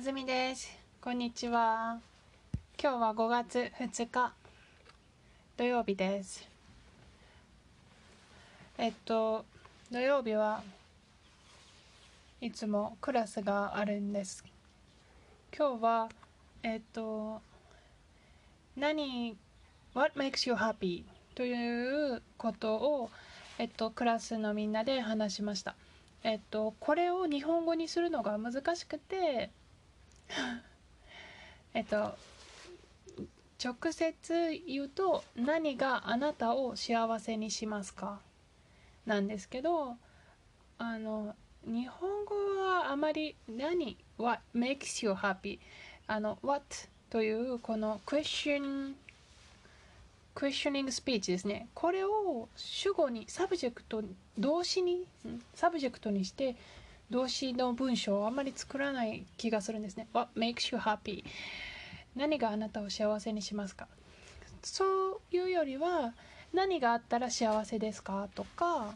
あずみです。こんにちは。今日は5月2日土曜日です。えっと土曜日はいつもクラスがあるんです。今日はえっと何 What makes you happy? ということをえっとクラスのみんなで話しました。えっとこれを日本語にするのが難しくて えっと直接言うと何があなたを幸せにしますか？なんですけどあの日本語はあまり何？What makes you happy あの What というこの question questioning speech ですね。これを主語に subject動詞に subject にして動詞の文章をあんまり作らない気がするんですね。What makes you happy? 何があなたを幸せにしますか？そういうよりは何があったら幸せですかとか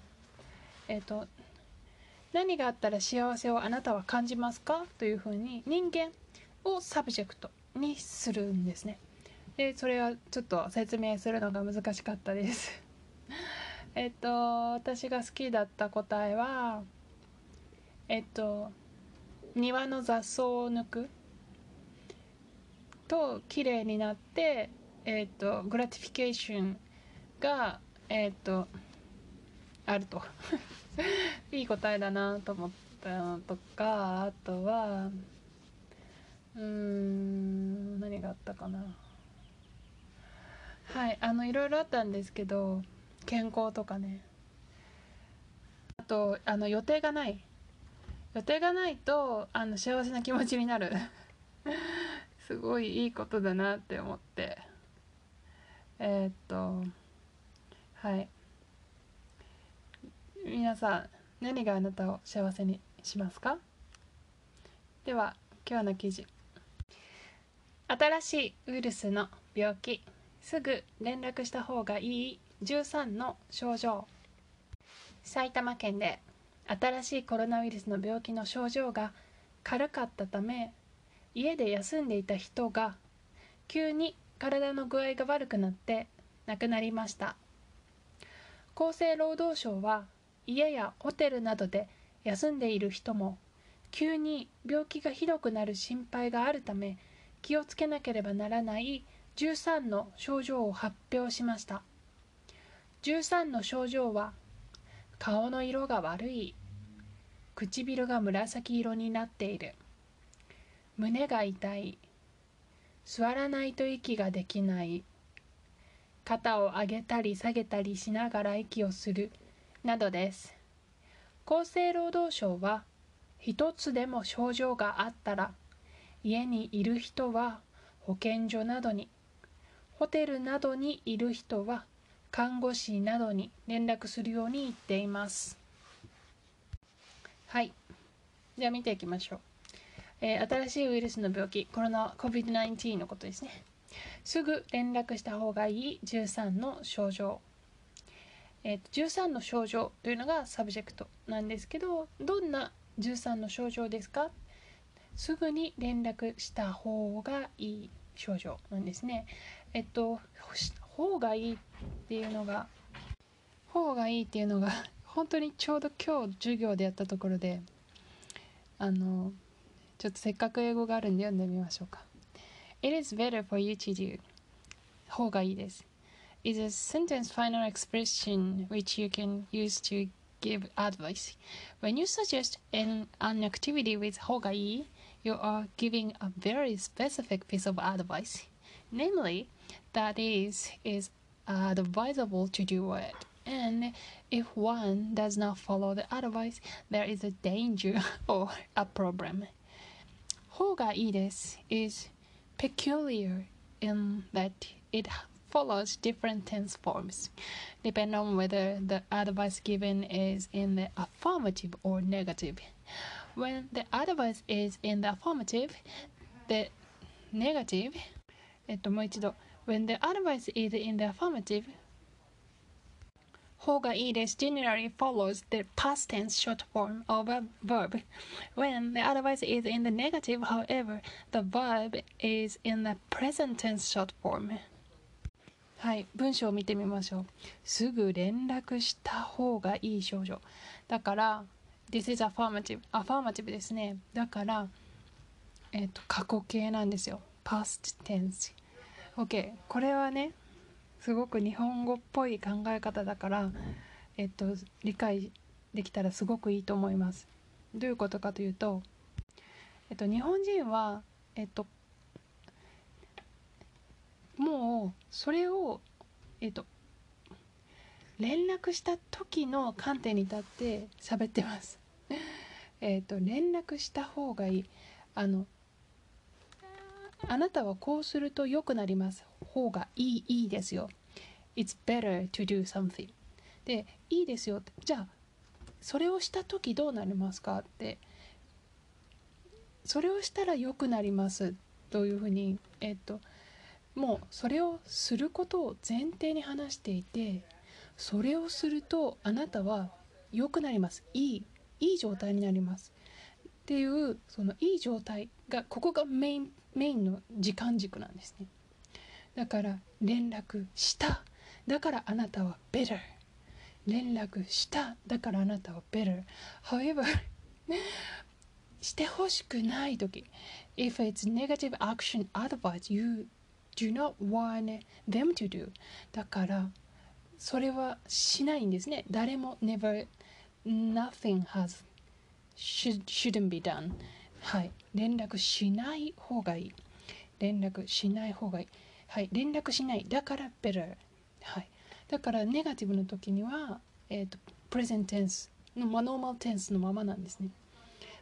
えっ、と何があったら幸せをあなたは感じますかというふうに人間を subject にするんですね。でそれはちょっと説明するのが難しかったです。えっと私が好きだった答えはえっと庭の雑草を抜く。と綺麗になってえっとグラティフィケーションがえっとあると。いい答えだなと思ったのとかあとはうん何があったかな。はいあのいろいろあったんですけど健康とかね。あとあの予定がない。予定がないとあの幸せな気持ちになる。すごいいいことだなって思って。えー、っとはい。皆さん何があなたを幸せにしますか？では今日の記事。新しいウイルスの病気。すぐ連絡した方がいい。13の症状。埼玉県で新しいコロナウイルスの病気の症状が軽かったため家で休んでいた人が急に体の具合が悪くなって亡くなりました。厚生労働省は家やホテルなどで休んでいる人も急に病気がひどくなる心配があるため気をつけなければならない13の症状を発表しました。13の症状は顔の色が悪い。唇が紫色になっている。胸が痛い。座らないと息ができない。肩を上げたり下げたりしながら息をする。などです。厚生労働省は一つでも症状があったら家にいる人は保健所などに。ホテルなどにいる人は看護師などに連絡するように言っています。はい。じゃあ見ていきましょう、えー新しいウイルスの病気コロナ COVID-19 のことですね。すぐ連絡した方がいい13の症状。えーと13の症状というのが subject なんですけどどんな13の症状ですか？すぐに連絡した方がいい症状なんですね。えっと方がいいっていうのが方がいいっていうのが本当にちょうど今日授業でやったところであのちょっとせっかく英語があるんで読んでみましょうか It is better for you to do 方がいいです is a sentence final expression which you can use to give advice. When you suggest an, an activity with 方がいい you are giving a very specific piece of advice. Namely, that is is advisable to do it. And if one does not follow the advice, there is a danger or a problem. 方がいいです is peculiar in that it follows different tense forms, depending on whether the advice given is in the affirmative or negative. When the advice is in the affirmative, the negative, えっと、もう一度。 When the advice is in the affirmative, 方がいいです generally follows the past tense short form of a verb. When the advice is in the negative, however, the verb is in the present tense short form. はい、文章を見てみましょう。すぐ連絡した方がいい症状。だから、This is affirmative. affirmative ですね。だから、えっ、と、過去形なんですよ。past tense。OK。これはね、すごく日本語っぽい考え方だから、えっ、と、理解できたらすごくいいと思います。どういうことかというと、えっと、日本人は、えっと、もうそれを、えっと、連絡した時の観点に立って喋ってます。えっと連絡した方がいい。あのあなたはこうすると良くなります。方がいいいいですよ。It's better to do something. で、いいですよ。じゃあ、それをした時どうなりますかって。それをしたら良くなります。というふうに、えっと、もうそれをすることを前提に話していてそれをするとあなたは良くなりますいいいい状態になりますっていうそのいい状態がここがメインメインの時間軸なんですねだから連絡しただからあなたは better 連絡しただからあなたは better however してほしくない時 if it's negative action advice you do not want them to do だからそれはしないんですね誰も never nothing has should, shouldn't be done はい。連絡しない方がいい。連絡しない方がいい。はい。連絡しない。だから better はい。だからネガティブの時にはえっ、と present tense のま normal tense のままなんですね。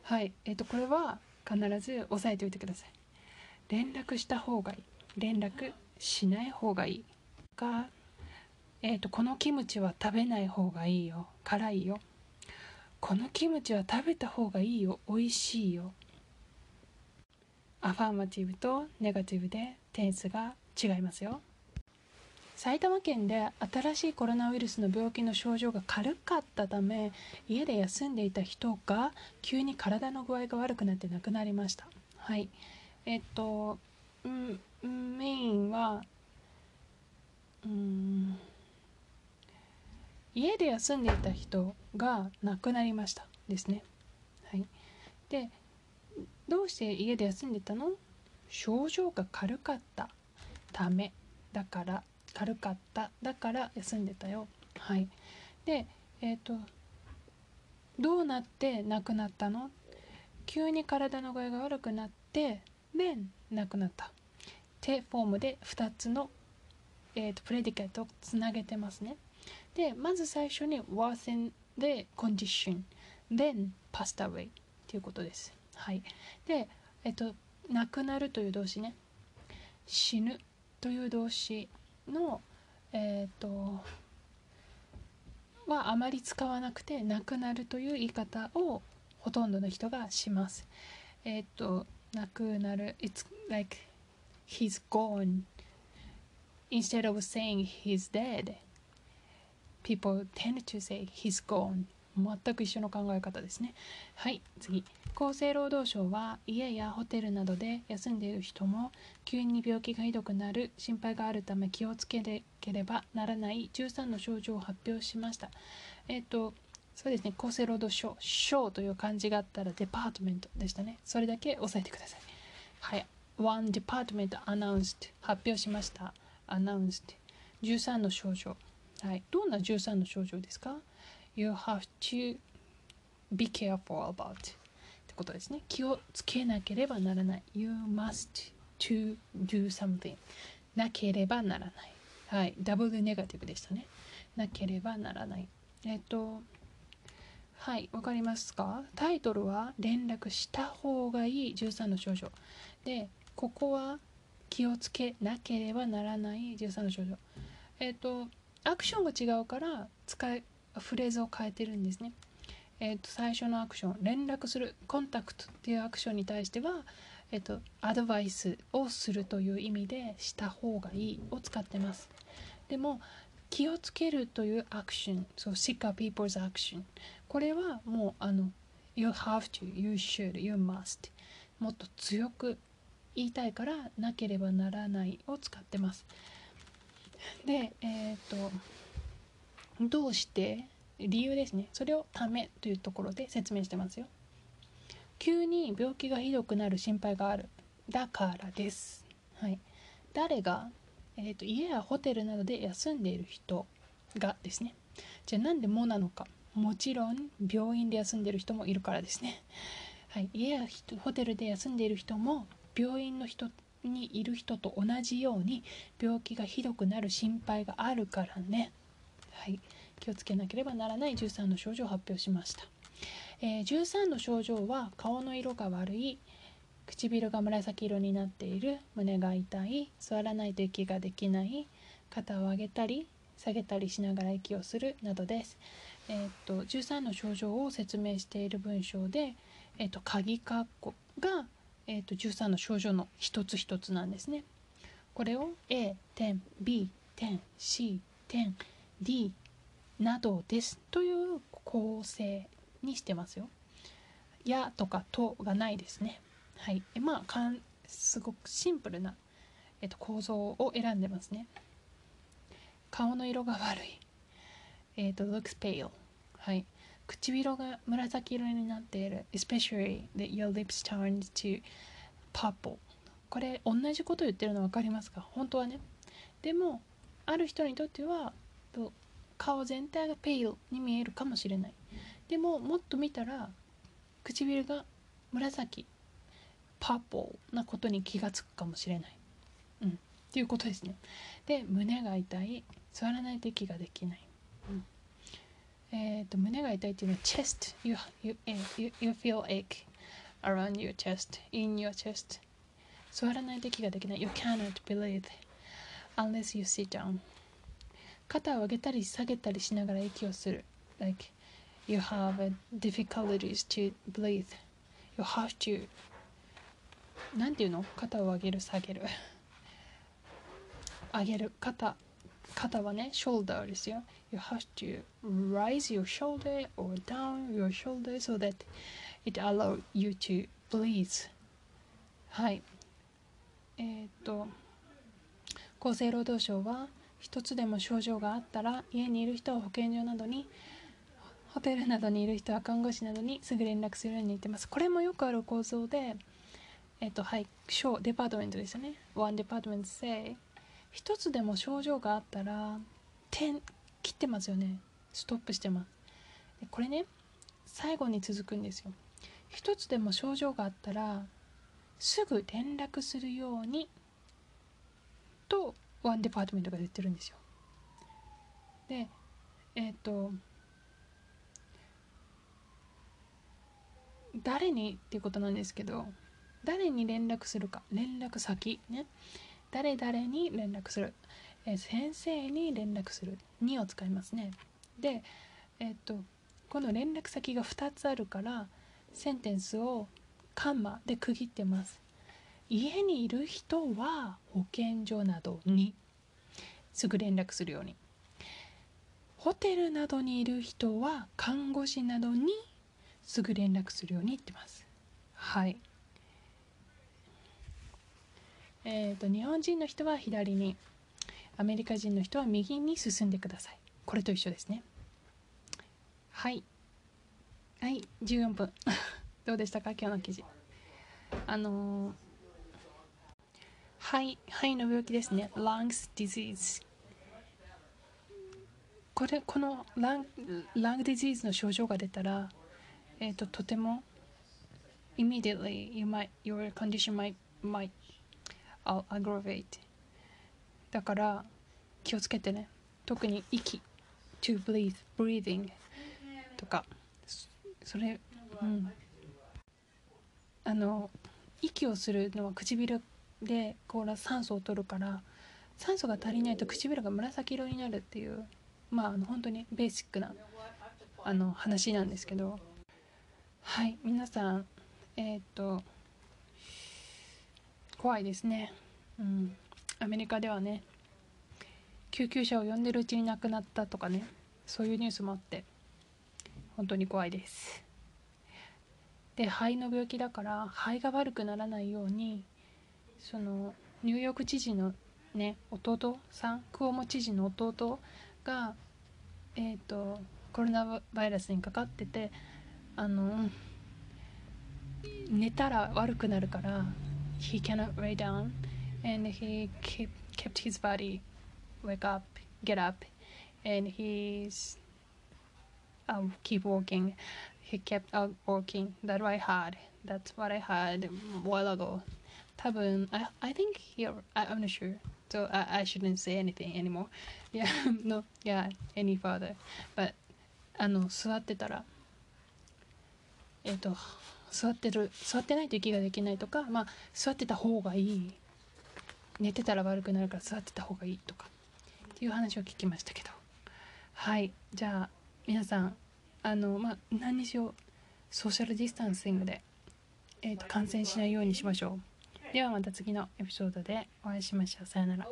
はい。えっ、とこれは必ず押さえておいてください。連絡した方がいい。連絡しない方がいい。か、えーと、このキムチは食べない方がいいよ。辛いよ。このキムチは食べた方がいいよ。美味しいよ。アファーマティブとネガティブでテンスが違いますよ。埼玉県で新しいコロナウイルスの病気の症状が軽かったため家で休んでいた人が急に体の具合が悪くなって亡くなりました。はい。えっとうんメインはうん家で休んでいた人が亡くなりましたですね。はい。でどうして家で休んでたの？症状が軽かった。ためだから。軽かった。だから休んでたよ。はい。でえっ、とどうなって亡くなったの？急に体の具合が悪くなってで亡くなった。手フォームで2つの、えーと、プレディケートをつなげてますね。でまず最初に worsen で condition then passed away ということです。はい。でえっ、と亡くなるという動詞ね。死ぬという動詞のえっ、とはあまり使わなくて亡くなるという言い方をほとんどの人がします。えっ、と亡くなる It's like he's gone. Instead of saying he's dead people tend to say he's gone. 全く一緒の考え方ですね。はい次。厚生労働省は家やホテルなどで休んでいる人も急に病気がひどくなる心配があるため気をつけなければならない13の症状を発表しました。えっ、とそうですね厚生労働省省という漢字があったらデパートメントでしたね。それだけ押さえてください。はい。One department announced 発表しました。announced 13の症状。はい。どんな13の症状ですか？You have to be careful about ってことですね。気をつけなければならない。You must to do something なければならない。はい。ダブルネガティブでしたね。なければならない。えっとはい。わかりますか？タイトルは連絡した方がいい。13の症状でここは気をつけなければならない。13の症状えっとアクションが違うから使いフレーズを変えてるんですね。えっと最初のアクション連絡するコンタクトっていうアクションに対してはえっとアドバイスをするという意味でした方がいいを使ってます。でも気をつけるというアクションそう sick a people's action これはもうあの you have to you should you must もっと強く言いたいからなければならないを使ってます。でえっ、とどうして理由ですね。それをためというところで説明してますよ。急に病気がひどくなる心配がある。だからです。はい。誰が、えーと、家やホテルなどで休んでいる人がですね。じゃあなんでもなのか。もちろん病院で休んでいる人もいるからですね。はい、家やホテルで休んでいる人も病院の人にいる人と同じように病気がひどくなる心配があるからね、はい、気をつけなければならない13の症状を発表しました、えー、13の症状は顔の色が悪い唇が紫色になっている胸が痛い座らないと息ができない肩を上げたり下げたりしながら息をするなどです、えー、っと13の症状を説明している文章で、えー、っと鍵括弧がえーと、13の症状の一つ一つなんですね。これを A 点 B 点 C 点。D などですという構成にしてますよ。やとかとがないですね。はい。まあかんすごくシンプルな、えーと、構造を選んでますね。顔の色が悪い。えっ、と looks pale。はい。唇が紫色になっている especially that your lips turned to purple これ同じこと言ってるの分かりますか？本当はねでもある人にとっては顔全体がペイルに見えるかもしれない。でももっと見たら唇が紫パーポーなことに気が付くかもしれない。うん。っていうことですね。で胸が痛い座らないと息ができない、うん。えっ、ー、と胸が痛いっていうのは chest you, you, you, you feel ache around your chest in your chest. 座らないと息ができない。You cannot breathe unless you sit down 肩を上げたり下げたりしながら息をする like you have difficulties to breathe you have to なんていうの肩を上げる下げる上げる肩肩はね shoulder ですよ you have to raise your shoulder or down your shoulder so that it allows you to breathe はいえー、っと厚生労働省は一つでも症状があったら家にいる人は保健所などにホテルなどにいる人は看護師などにすぐ連絡するように言ってます。これもよくある構造でえっとはい省デパートメントですよね。One department say 一つでも症状があったら点切ってますよね。ストップしてます。でこれね最後に続くんですよ。一つでも症状があったらすぐ連絡するようにとワンデパートメントが言ってるんですよ。でえっ、ー、と誰にっていうことなんですけど誰に連絡するか連絡先ね。誰々に連絡する、えー、先生に連絡する。にを使いますね。でえっ、とこの連絡先が2つあるからセンテンスをカンマで区切ってます。家にいる人は保健所などにすぐ連絡するように。ホテルなどにいる人は看護師などにすぐ連絡するように言ってます。はい。えーと、日本人の人は左にアメリカ人の人は右に進んでください。これと一緒ですね。はい。はい。14分。どうでしたか？今日の記事。あのー、肺肺の病気ですね lungs disease これこのランラングディジーズの症状が出たら、えーと、ととても immediately you might your condition might might aggravate だから気をつけてね特に息 to breathe breathing とかそれうんあの息をするのは唇でこう酸素を取るから酸素が足りないと唇が紫色になるっていうまああの本当にベーシックなあの話なんですけどはい皆さんえっ、と怖いですね。うん。アメリカではね、救急車を呼んでるうちに亡くなったとかねそういうニュースもあって本当に怖いですで肺の病気だから肺が悪くならないようにそのニューヨーク知事のね弟さんクオモ知事の弟がえっ、ー、とコロナバイラスにかかっててあの寝たら悪くなるから he cannot lay down and he keep, kept his body wake up get up and he's uh, keep walking he kept out walking that I heard that's what I heard a while ago 多分 I, I think he I, I'm not sure. So I, I shouldn't say anything anymore. Yeah no yeah any further. But あの座ってたらえっ、ー、と座ってる座ってないと息ができないとかまあ座ってた方がいい。寝てたら悪くなるから座ってた方がいいとかっていう話を聞きましたけど。はい。じゃあ皆さんあのまあ何にしよう。ソーシャルディスタンシングで、えーと、と感染しないようにしましょう。ではまた次のエピソードでお会いしましょう。さよなら。